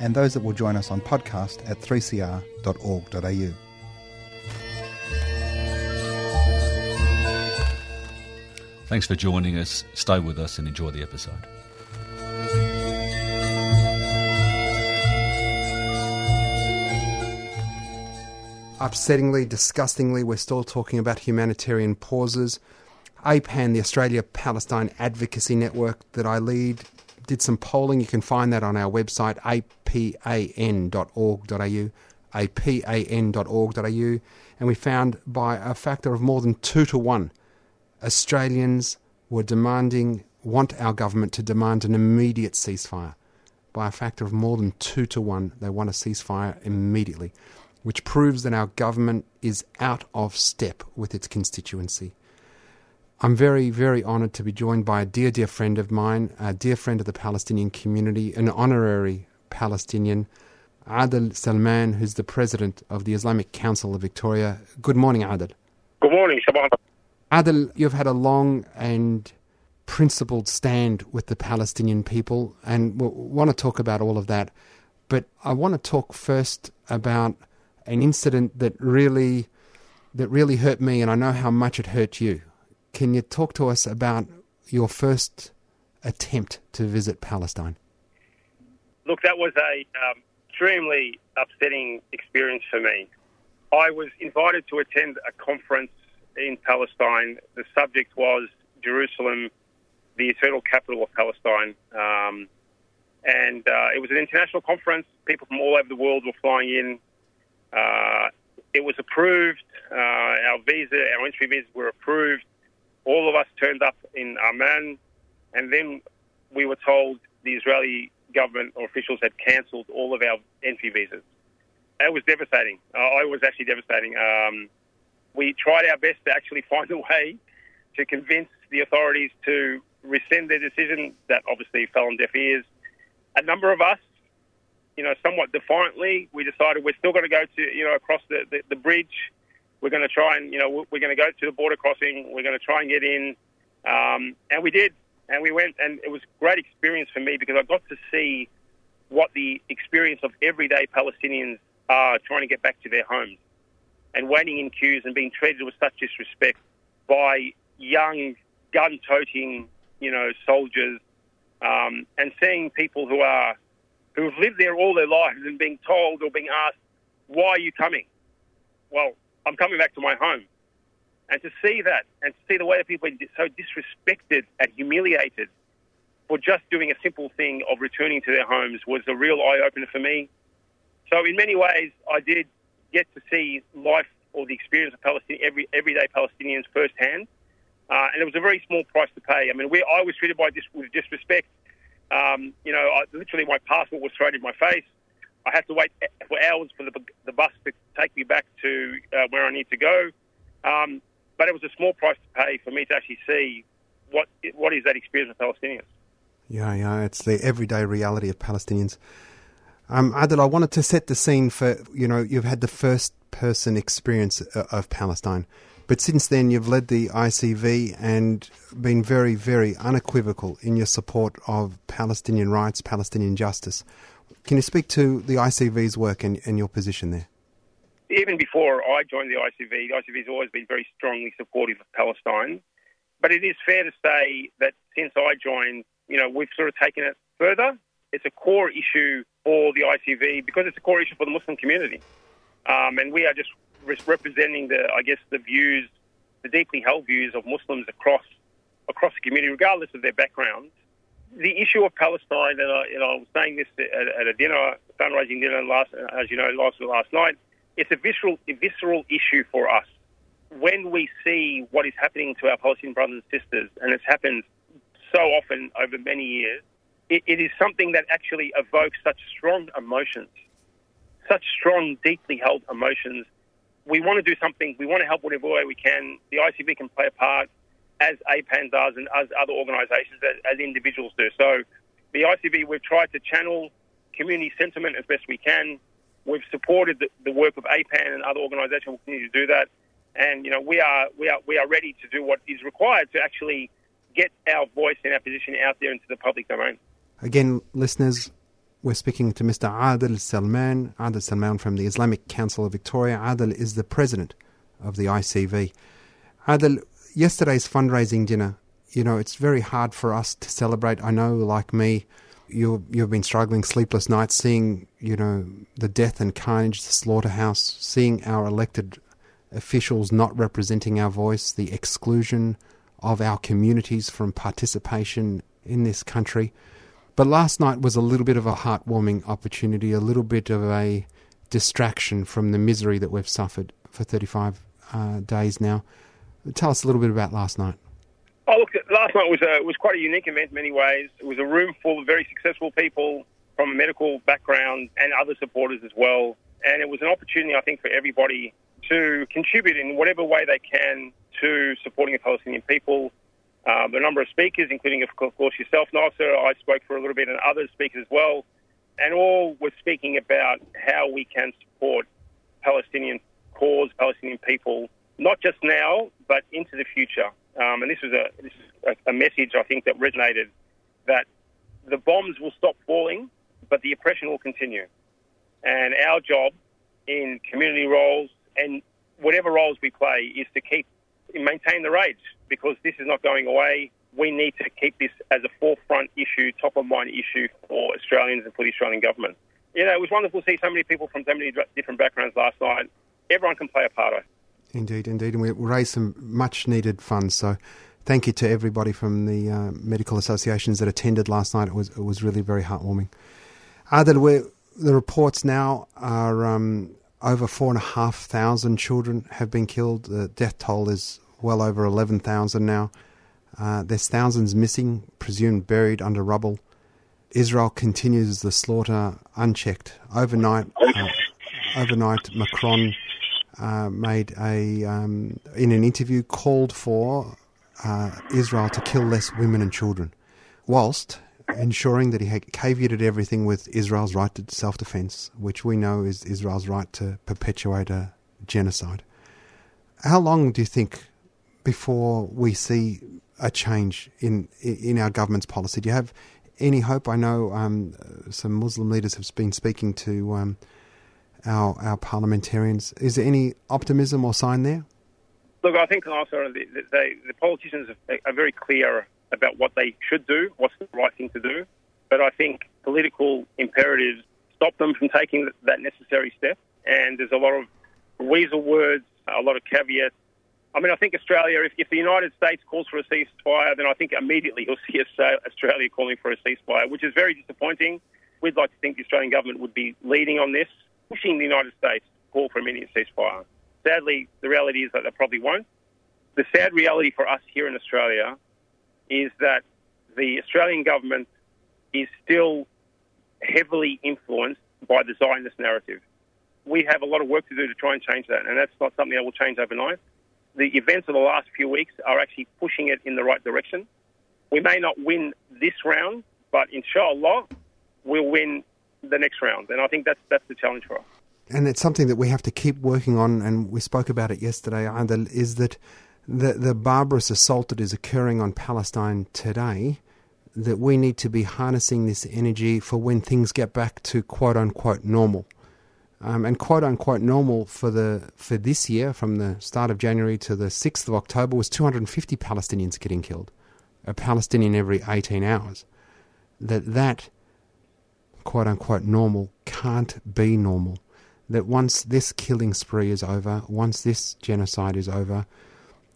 and those that will join us on podcast at 3cr.org.au. Thanks for joining us. Stay with us and enjoy the episode. Upsettingly, disgustingly, we're still talking about humanitarian pauses. APAN, the Australia Palestine Advocacy Network that I lead, did some polling. You can find that on our website, apan.org.au, apan.org.au. And we found by a factor of more than two to one, Australians were demanding, want our government to demand an immediate ceasefire. By a factor of more than two to one, they want a ceasefire immediately, which proves that our government is out of step with its constituency. I'm very, very honoured to be joined by a dear, dear friend of mine, a dear friend of the Palestinian community, an honorary Palestinian, Adel Salman, who's the president of the Islamic Council of Victoria. Good morning, Adel. Good morning, Sabah. Adel, you've had a long and principled stand with the Palestinian people, and we want to talk about all of that. But I want to talk first about an incident that really, that really hurt me, and I know how much it hurt you. Can you talk to us about your first attempt to visit Palestine? Look, that was a um, extremely upsetting experience for me. I was invited to attend a conference in Palestine. The subject was Jerusalem, the eternal capital of Palestine. Um, and uh, it was an international conference. People from all over the world were flying in. Uh, it was approved. Uh, our visa, our entry visas were approved. All of us turned up in Amman, and then we were told the Israeli government or officials had cancelled all of our entry visas. It was devastating. Uh, I was actually devastating. Um, we tried our best to actually find a way to convince the authorities to rescind their decision. That obviously fell on deaf ears. A number of us, you know, somewhat defiantly, we decided we're still going to go to, you know, across the, the, the bridge. We're going to try and, you know, we're going to go to the border crossing. We're going to try and get in. Um, and we did. And we went, and it was a great experience for me because I got to see what the experience of everyday Palestinians are trying to get back to their homes and waiting in queues and being treated with such disrespect by young, gun-toting, you know, soldiers, um, and seeing people who are who have lived there all their lives and being told or being asked, "Why are you coming?" Well, I'm coming back to my home, and to see that and to see the way that people are so disrespected and humiliated for just doing a simple thing of returning to their homes was a real eye opener for me. So, in many ways, I did get to see life or the experience of Palestinian, every, everyday Palestinians firsthand. Uh, and it was a very small price to pay. I mean, we, I was treated by dis, with disrespect. Um, you know, I, literally my passport was thrown in my face. I had to wait for hours for the, the bus to take me back to uh, where I need to go. Um, but it was a small price to pay for me to actually see what what is that experience with Palestinians. Yeah, yeah, it's the everyday reality of Palestinians. Um, Adel, I wanted to set the scene for you know you've had the first person experience uh, of Palestine, but since then you've led the ICV and been very, very unequivocal in your support of Palestinian rights, Palestinian justice. Can you speak to the ICV's work and, and your position there? Even before I joined the ICV, the ICV has always been very strongly supportive of Palestine. But it is fair to say that since I joined, you know, we've sort of taken it further. It's a core issue for the ICV because it's a core issue for the Muslim community. um, and we are just re- representing the, I guess, the views, the deeply held views of Muslims across across the community, regardless of their backgrounds. The issue of Palestine, and I, and I was saying this at, at a dinner, fundraising dinner last, as you know, last last night. It's a visceral, a visceral issue for us when we see what is happening to our Palestinian brothers and sisters, and it's happened so often over many years, it, it is something that actually evokes such strong emotions, such strong, deeply held emotions. We want to do something. We want to help whatever way we can. The ICV can play a part, as APAN does, and as other organisations, as, as individuals do. So, the ICV, we've tried to channel community sentiment as best we can. We've supported the, the work of APAN and other organisations. We'll continue to do that and you know we are we are we are ready to do what is required to actually get our voice and our position out there into the public domain. Again, listeners, we're speaking to Mr. Adel Salman, Adel Salman from the Islamic Council of Victoria. Adel is the president of the ICV. Adel, yesterday's fundraising dinner, you know, it's very hard for us to celebrate. I know, like me, you you've been struggling sleepless nights, seeing you know the death and carnage, the slaughterhouse, seeing our elected officials not representing our voice, the exclusion of our communities from participation in this country. But last night was a little bit of a heartwarming opportunity, a little bit of a distraction from the misery that we've suffered for 35 uh, days now. Tell us a little bit about last night. Oh, look, last night was a, was quite a unique event in many ways. It was a room full of very successful people from a medical background and other supporters as well. And it was an opportunity, I think, for everybody to contribute in whatever way they can to supporting the Palestinian people. Um, a number of speakers, including, of course, yourself, Nasser. I spoke for a little bit, and other speakers as well. And all were speaking about how we can support Palestinian cause, Palestinian people, not just now, but into the future. Um, and this was a, this is a, a message, I think, that resonated that the bombs will stop falling, but the oppression will continue. And our job in community roles, and whatever roles we play is to keep maintain the rage because this is not going away. We need to keep this as a forefront issue, top of mind issue for Australians and for the Australian government. You know, it was wonderful to see so many people from so many different backgrounds last night. Everyone can play a part. Indeed, indeed, and we raised some much needed funds. So, thank you to everybody from the uh, medical associations that attended last night. It was it was really very heartwarming. Adel, the reports now are um, over four and a half thousand children have been killed. The death toll is well over 11,000 now. Uh, there's thousands missing, presumed buried under rubble. Israel continues the slaughter unchecked. Overnight, uh, overnight, Macron uh, made a um, in an interview called for uh, Israel to kill less women and children, whilst ensuring that he caveated everything with Israel's right to self defense, which we know is Israel's right to perpetuate a genocide. How long do you think before we see a change in in our government's policy? Do you have any hope? I know um, some Muslim leaders have been speaking to um, our our parliamentarians. Is there any optimism or sign there? Look, I think oh, also the, the, the politicians are very clear about what they should do, what's the right thing to do. But I think political imperatives stop them from taking that necessary step. And there's a lot of weasel words, a lot of caveats. I mean, I think Australia, if, if the United States calls for a ceasefire, then I think immediately you'll see Australia calling for a ceasefire, which is very disappointing. We'd like to think the Australian government would be leading on this, pushing the United States to call for immediate ceasefire. Sadly, the reality is that they probably won't. The sad reality for us here in Australia is that the Australian government is still heavily influenced by the Zionist narrative. We have a lot of work to do to try and change that, and that's not something that will change overnight. The events of the last few weeks are actually pushing it in the right direction. We may not win this round, but inshallah, we'll win the next round. And I think that's, that's the challenge for us. And it's something that we have to keep working on, and we spoke about it yesterday, Adel, is that the, the barbarous assault that is occurring on Palestine today, that we need to be harnessing this energy for when things get back to quote unquote normal. Um, and quote unquote normal for the for this year, from the start of January to the sixth of October, was 250 Palestinians getting killed, a Palestinian every 18 hours. That that quote unquote normal can't be normal. that once this killing spree is over, once this genocide is over,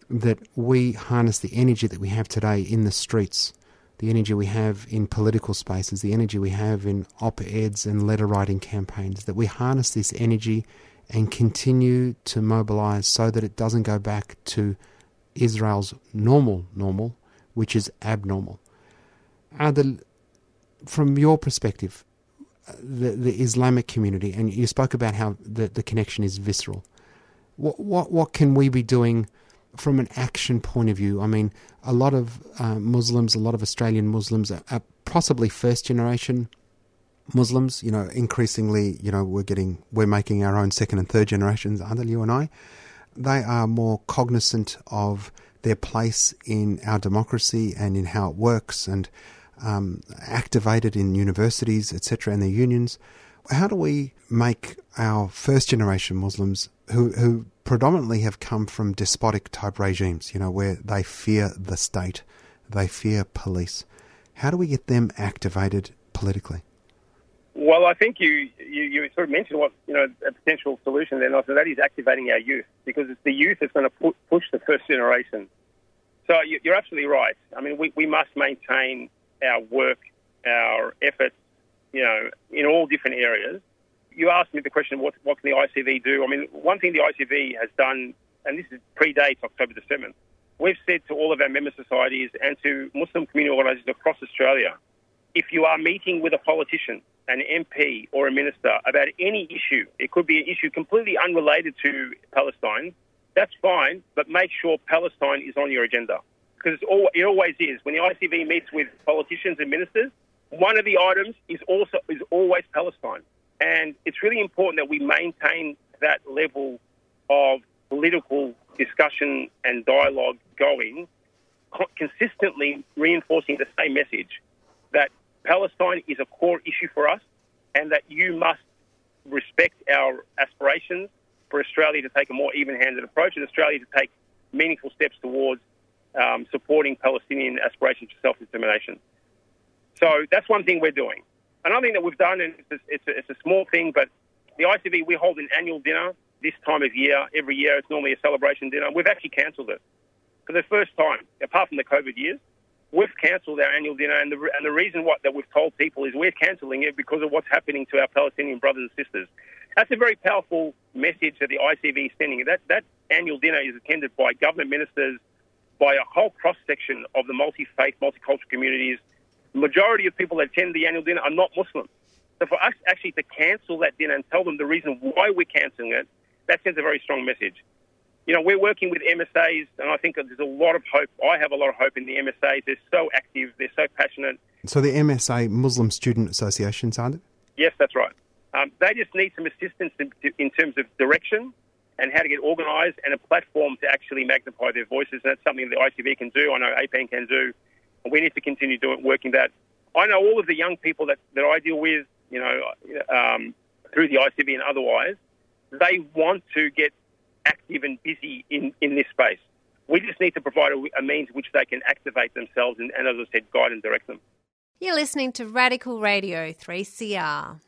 that we harness the energy that we have today in the streets, the energy we have in political spaces, the energy we have in op eds and letter writing campaigns, that we harness this energy and continue to mobilize so that it doesn't go back to Israel's normal normal, which is abnormal. Adel, from your perspective, the, the Islamic community, and you spoke about how the, the connection is visceral. What, what, what can we be doing from an action point of view? I mean, a lot of uh, Muslims, a lot of Australian Muslims are, are possibly first generation Muslims. You know, increasingly, you know, we're getting, we're making our own second and third generations, Adel, you and I. They are more cognizant of their place in our democracy and in how it works and um, activated in universities, etc., and their unions. How do we make our first generation Muslims, who, who predominantly have come from despotic type regimes, you know, where they fear the state, they fear police, how do we get them activated politically? Well, I think you, you, you sort of mentioned what you know a potential solution there, and that is activating our youth because it's the youth that's going to push the first generation. So you're absolutely right. I mean, we, we must maintain our work, our efforts, you know, in all different areas. You asked me the question, what, what can the ICV do? I mean, one thing the ICV has done, and this is predates October the 7th, we've said to all of our member societies and to Muslim community organisations across Australia, if you are meeting with a politician, an MP or a minister about any issue, it could be an issue completely unrelated to Palestine, that's fine, but make sure Palestine is on your agenda because it always is. When the ICV meets with politicians and ministers, one of the items is also is always Palestine, and it's really important that we maintain that level of political discussion and dialogue going, consistently reinforcing the same message that Palestine is a core issue for us, and that you must respect our aspirations for Australia to take a more even-handed approach, and Australia to take meaningful steps towards um, supporting Palestinian aspirations for self-determination. So that's one thing we're doing. Another thing that we've done, and it's a, it's a, it's a small thing, but the ICV, we hold an annual dinner this time of year. Every year, it's normally a celebration dinner. We've actually cancelled it for the first time, apart from the COVID years. We've cancelled our annual dinner, and the, and the reason what that we've told people is we're cancelling it because of what's happening to our Palestinian brothers and sisters. That's a very powerful message that the ICV is sending. That that annual dinner is attended by government ministers, by a whole cross section of the multi faith, multicultural communities. The majority of people that attend the annual dinner are not Muslim. So for us actually to cancel that dinner and tell them the reason why we're cancelling it, that sends a very strong message. You know, we're working with MSAs, and I think there's a lot of hope. I have a lot of hope in the MSAs. They're so active, they're so passionate. So the MSA, Muslim Student Associations, aren't it? Yes, that's right. Um, they just need some assistance in, in terms of direction and how to get organised and a platform to actually magnify their voices. And that's something the ICV can do. I know APAN can do. And we need to continue doing working that. I know all of the young people that, that I deal with, you know, um, through the ICV and otherwise, they want to get active and busy in, in this space. We just need to provide a, a means which they can activate themselves and, and, as I said, guide and direct them. You're listening to Radical Radio 3CR.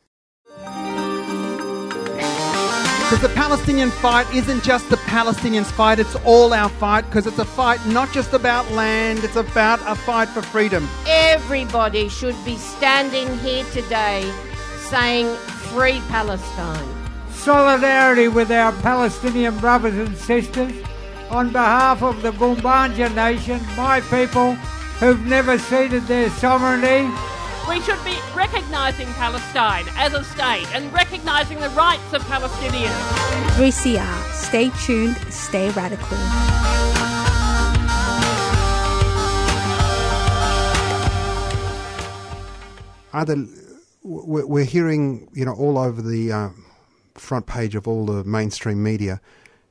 Because the Palestinian fight isn't just the Palestinians' fight, it's all our fight because it's a fight not just about land, it's about a fight for freedom. Everybody should be standing here today saying, Free Palestine. Solidarity with our Palestinian brothers and sisters on behalf of the Gumbaynja Nation, my people who've never ceded their sovereignty we should be recognising Palestine as a state and recognising the rights of Palestinians. 3CR. Stay tuned, stay radical. Adel, we're hearing, you know, all over the uh, front page of all the mainstream media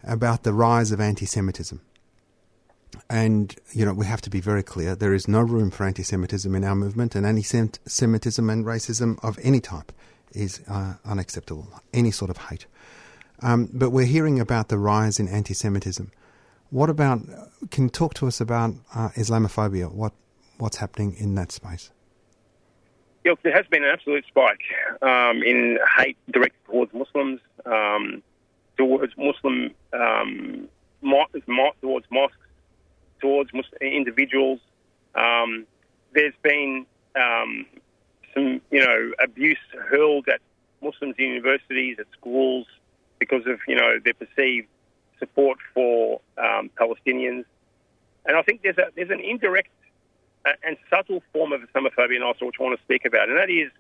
about the rise of anti-Semitism. And, you know, we have to be very clear there is no room for anti Semitism in our movement, and anti Semitism and racism of any type is uh, unacceptable, any sort of hate. Um, but we're hearing about the rise in anti Semitism. What about, can you talk to us about uh, Islamophobia? What, what's happening in that space? Look, there has been an absolute spike um, in hate directed towards Muslims, um, towards Muslim, um, towards mosques, towards Mus- individuals. Um, there's been um, some, you know, abuse hurled at Muslims in universities, at schools, because of you know their perceived support for um, Palestinians. And I think there's a there's an indirect uh, and subtle form of Islamophobia, and also which I want to speak about, and that is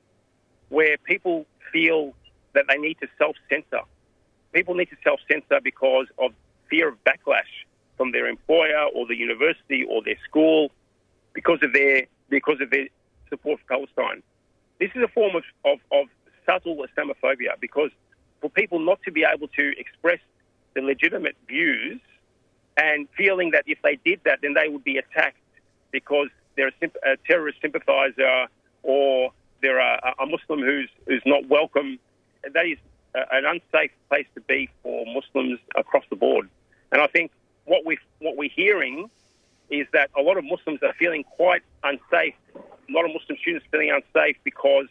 where people feel that they need to self-censor. People need to self-censor because of fear of backlash from their employer or the university or their school because of their because of their support for Palestine. This is a form of, of, of subtle Islamophobia because for people not to be able to express the legitimate views and feeling that if they did that, then they would be attacked because they're a, a terrorist sympathizer or they're a, a Muslim who's, who's not welcome. That is a, an unsafe place to be for Muslims across the board. And I think what, we what we're hearing is that a lot of Muslims are feeling quite unsafe. A lot of Muslim students feeling unsafe because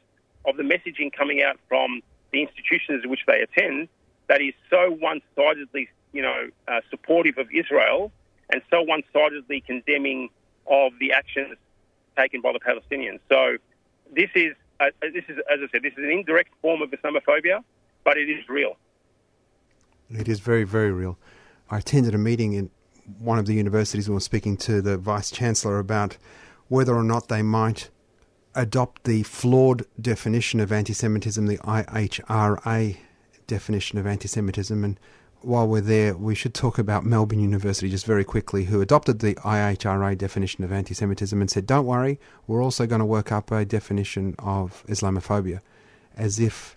of the messaging coming out from the institutions in which they attend that is so one-sidedly, you know, uh, supportive of Israel and so one-sidedly condemning of the actions taken by the Palestinians. So this is, uh, this is, as I said, this is an indirect form of Islamophobia, but it is real. It is very, very real. I attended a meeting in one of the universities and was speaking to the vice chancellor about whether or not they might adopt the flawed definition of anti Semitism, the IHRA definition of anti Semitism. And while we're there, we should talk about Melbourne University just very quickly, who adopted the IHRA definition of anti Semitism and said, don't worry, we're also going to work up a definition of Islamophobia, as if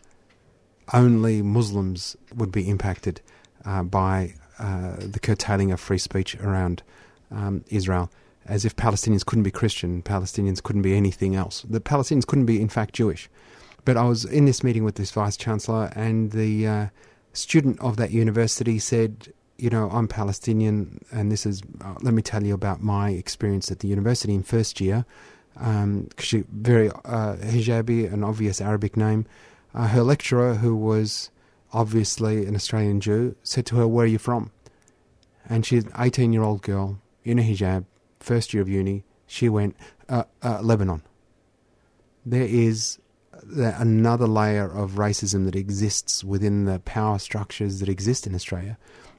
only Muslims would be impacted uh, by uh, the curtailing of free speech around um, Israel as if Palestinians couldn't be Christian, Palestinians couldn't be anything else. The Palestinians couldn't be, in fact, Jewish. But I was in this meeting with this vice chancellor, and the uh, student of that university said, "You know, I'm Palestinian, and this is. Uh, let me tell you about my experience at the university in first year. Um, she very uh, hijabi, an obvious Arabic name. Uh, her lecturer, who was obviously an Australian Jew, said to her, "Where are you from?" And she's an 18 year old girl in a hijab first year of uni, she went, uh, uh, Lebanon. There is another layer of racism that exists within the power structures that exist in Australia,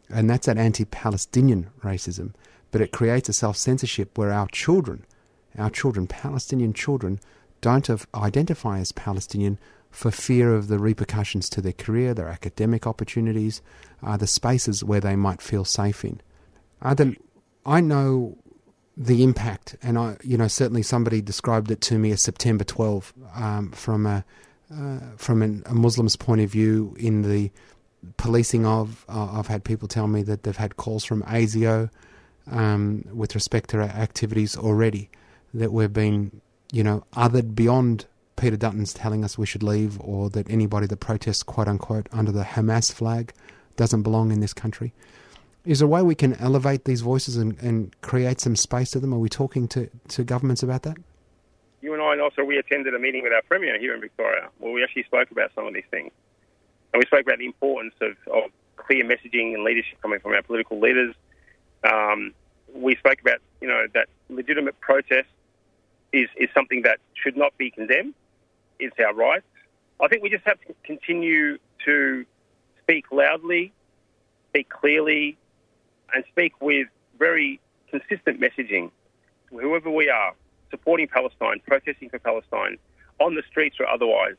and that's that anti Palestinian racism. But it creates a self censorship where our children, our children, Palestinian children, don't identify as Palestinian for fear of the repercussions to their career, their academic opportunities, uh, the spaces where they might feel safe in. Uh, I know the impact, and I, you know, certainly somebody described it to me as September 12 um, from a uh, from an, a Muslim's point of view in the policing of. Uh, I've had people tell me that they've had calls from ASIO um, with respect to our activities already that we've been, you know, othered beyond Peter Dutton's telling us we should leave, or that anybody that protests, quote unquote, under the Hamas flag doesn't belong in this country. Is there a way we can elevate these voices and, and create some space to them? Are we talking to, to governments about that? You and I, and also we attended a meeting with our Premier here in Victoria where we actually spoke about some of these things. And we spoke about the importance of, of clear messaging and leadership coming from our political leaders. Um, we spoke about, you know, that legitimate protest is, is something that should not be condemned. It's our right. I think we just have to continue to speak loudly, speak clearly, and speak with very consistent messaging. Whoever we are, supporting Palestine, protesting for Palestine, on the streets or otherwise,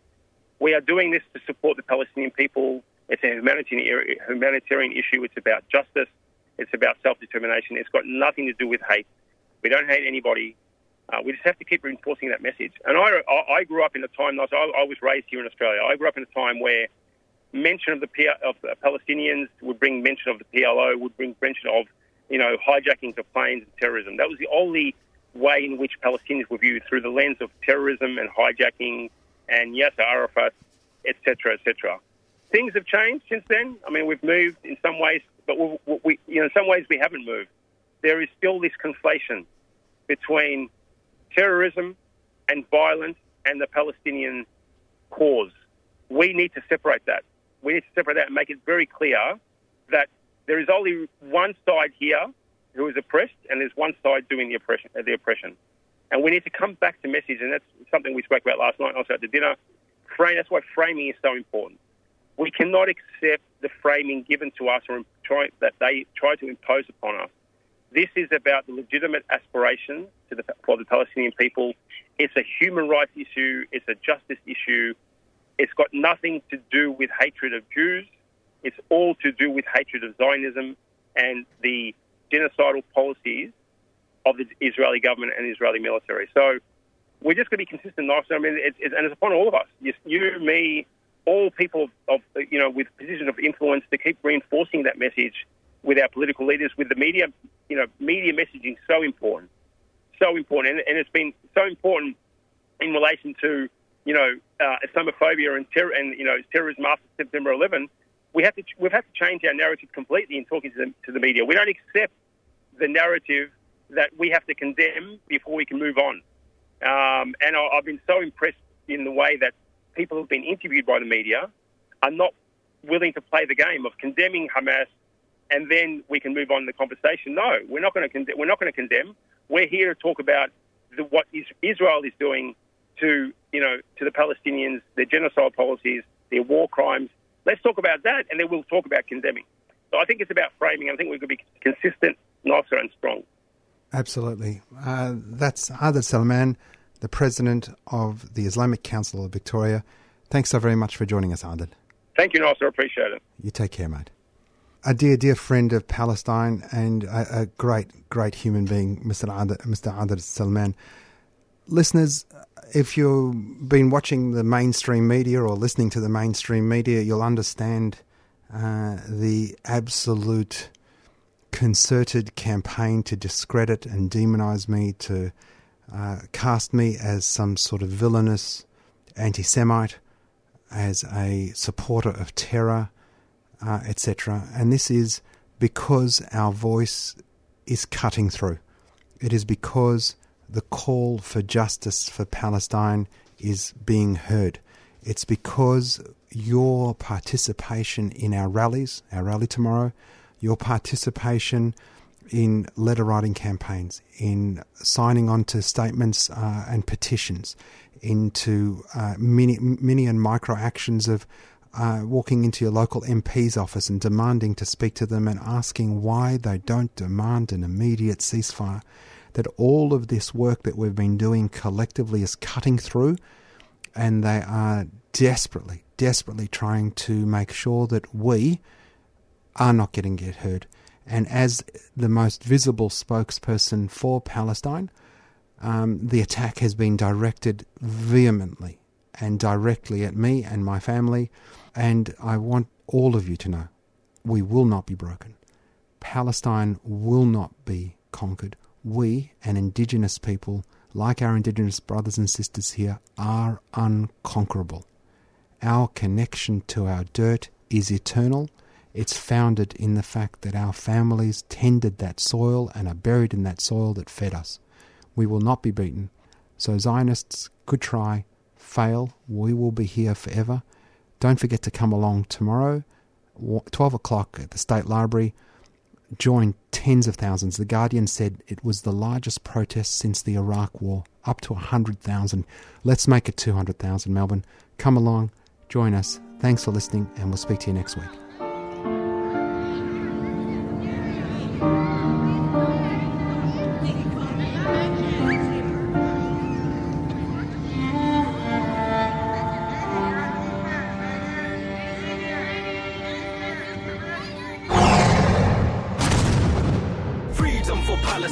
we are doing this to support the Palestinian people. It's a humanitarian, humanitarian issue. It's about justice. It's about self-determination. It's got nothing to do with hate. We don't hate anybody. Uh, we just have to keep reinforcing that message. And I, I grew up in a time, I, I was raised here in Australia. I grew up in a time where mention of the P- of the Palestinians would bring mention of the PLO, would bring mention of you know hijackings of planes and terrorism. That was the only way in which Palestinians were viewed through the lens of terrorism and hijacking and Yasser Arafat, etc., etc. Things have changed since then. I mean, we've moved in some ways, but we, we, you know, in some ways we haven't moved. There is still this conflation between terrorism and violence and the Palestinian cause. We need to separate that. We need to separate that and make it very clear that there is only one side here who is oppressed, and there's one side doing the oppression. The oppression. And we need to come back to message, and that's something we spoke about last night, also at the dinner. Frame, that's why framing is so important. We cannot accept the framing given to us or try, that they try to impose upon us. This is about the legitimate aspiration the, for the Palestinian people. It's a human rights issue. It's a justice issue. It's got nothing to do with hatred of Jews. It's all to do with hatred of Zionism and the genocidal policies of the Israeli government and the Israeli military. So we're just going to be consistent. I mean, it's, it's, and it's upon all of us. You, me, all people of, of, you know with positions of influence to keep reinforcing that message with our political leaders, with the media. You know, media messaging so important, so important, and, it's been so important in relation to you know uh, Islamophobia and terror and you know terrorism after September 11. We have to we've had to change our narrative completely in talking to the, to the media. We don't accept the narrative that we have to condemn before we can move on. Um, and I, I've been so impressed in the way that people who've been interviewed by the media are not willing to play the game of condemning Hamas and then we can move on in the conversation. No, we're not going to condemn. We're not going to condemn. We're here to talk about the, what Israel is doing to you know to the Palestinians, their genocide policies, their war crimes. Let's talk about that, and then we'll talk about condemning. So I think it's about framing. I think we're going to be consistent, Nasser, and strong. Absolutely. Uh, that's Adel Salman, the president of the Islamic Council of Victoria. Thanks so very much for joining us, Adel. Thank you, Nasser. Appreciate it. You take care, mate. A dear, dear friend of Palestine and a, a great, great human being, Mr. Adel, Mr. Adel Salman. Listeners, if you've been watching the mainstream media or listening to the mainstream media, you'll understand uh, the absolute concerted campaign to discredit and demonize me, to uh, cast me as some sort of villainous anti Semite, as a supporter of terror, uh, etc. And this is because our voice is cutting through. It is because the call for justice for Palestine is being heard. It's because your participation in our rallies, our rally tomorrow, your participation in letter writing campaigns, in signing on to statements uh, and petitions, into uh, mini, mini and micro actions of uh, walking into your local MP's office and demanding to speak to them and asking why they don't demand an immediate ceasefire. That all of this work that we've been doing collectively is cutting through, and they are desperately, desperately trying to make sure that we, are not getting get heard. And as the most visible spokesperson for Palestine, um, the attack has been directed vehemently and directly at me and my family. And I want all of you to know we will not be broken. Palestine will not be conquered. We, an indigenous people, like our indigenous brothers and sisters here, are unconquerable. Our connection to our dirt is eternal it's founded in the fact that our families tended that soil and are buried in that soil that fed us. We will not be beaten. So Zionists could try, fail. We will be here forever. Don't forget to come along tomorrow, 12 o'clock at the State Library. Join tens of thousands. The Guardian said it was the largest protest since the Iraq War, up to 100,000. Let's make it 200,000, Melbourne. Come along, join us. Thanks for listening, and we'll speak to you next week.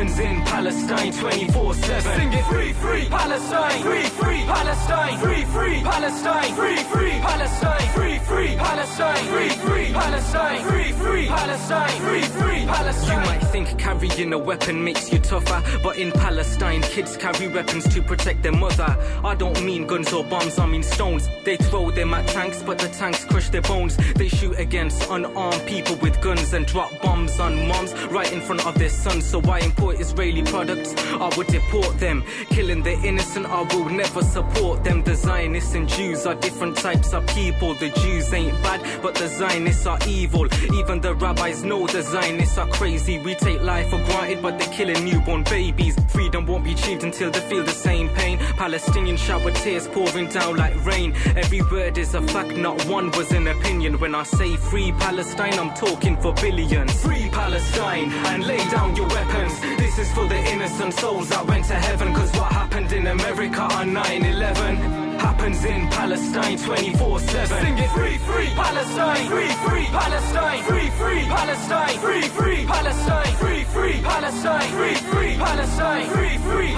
happens in Palestine 24 7. Sing it free, free Palestine, free, free Palestine, free, free Palestine, free, free Palestine, free, free Palestine, free, free Palestine, free, free Palestine, free, free Palestine. You might think carrying a weapon makes you tougher, but in Palestine, kids carry weapons to protect their mother. I don't mean guns or bombs, I mean stones. They throw them at tanks, but the tanks crush their bones. They shoot against unarmed people with guns and drop bombs on moms right in front of their sons. So why import Israeli products? I would deport them. Killing the innocent, I will never support them. The Zionists and Jews are different types of people. The Jews ain't bad, but the Zionists are evil. Even the rabbis know the Zionists are crazy. We take life for granted, but they're killing newborn babies. Freedom won't be achieved until they feel the same pain. Palestinian shower tears pouring down like rain. Every word is a fact, not one was an opinion. When I say free Palestine, I'm talking for billions. Free Palestine and lay down your weapons. This is for the innocent souls that went to heaven. Cause what happened in America on 9 11 happens in Palestine 24 7. Sing it. Free, free Palestine, free, free Palestine, free, free Palestine, free, free Palestine, free, free Palestine, free, free Palestine, free,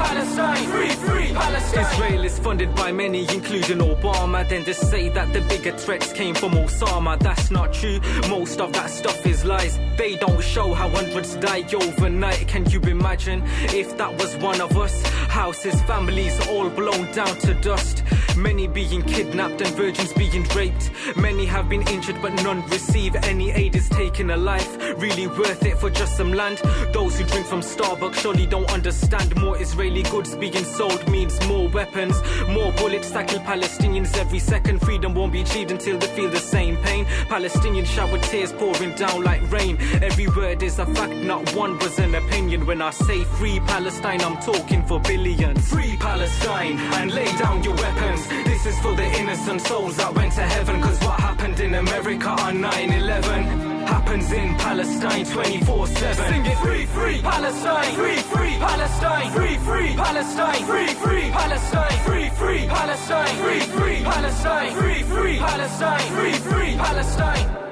Palestine, free, free Palestine. Israel is funded by many, including Obama. Then to say that the bigger threats came from Osama, that's not true. Most of that stuff is lies. They don't show how hundreds die overnight. Can you imagine if that was one of us? Houses, families all blown down to dust. Many being kidnapped and virgins being raped. Many have been injured, but none receive any aid is taking a life. Really worth it for just some land. Those who drink from Starbucks surely don't understand. More Israeli goods being sold means more weapons, more bullets kill Palestinians every second. Freedom won't be achieved until they feel the same pain. Palestinian shower tears pouring down like rain. Every word is a fact, not one was an opinion. When I say free Palestine, I'm talking for billions. Free Palestine and lay down your weapons. This is for the innocent souls that went to heaven. Cause what happened in America on 9 11 happens in Palestine 24 7. Sing it. Free, free Palestine, free, free Palestine, free, free Palestine, free, free Palestine, free, free Palestine, free, free Palestine, free, free Palestine, free, free Palestine.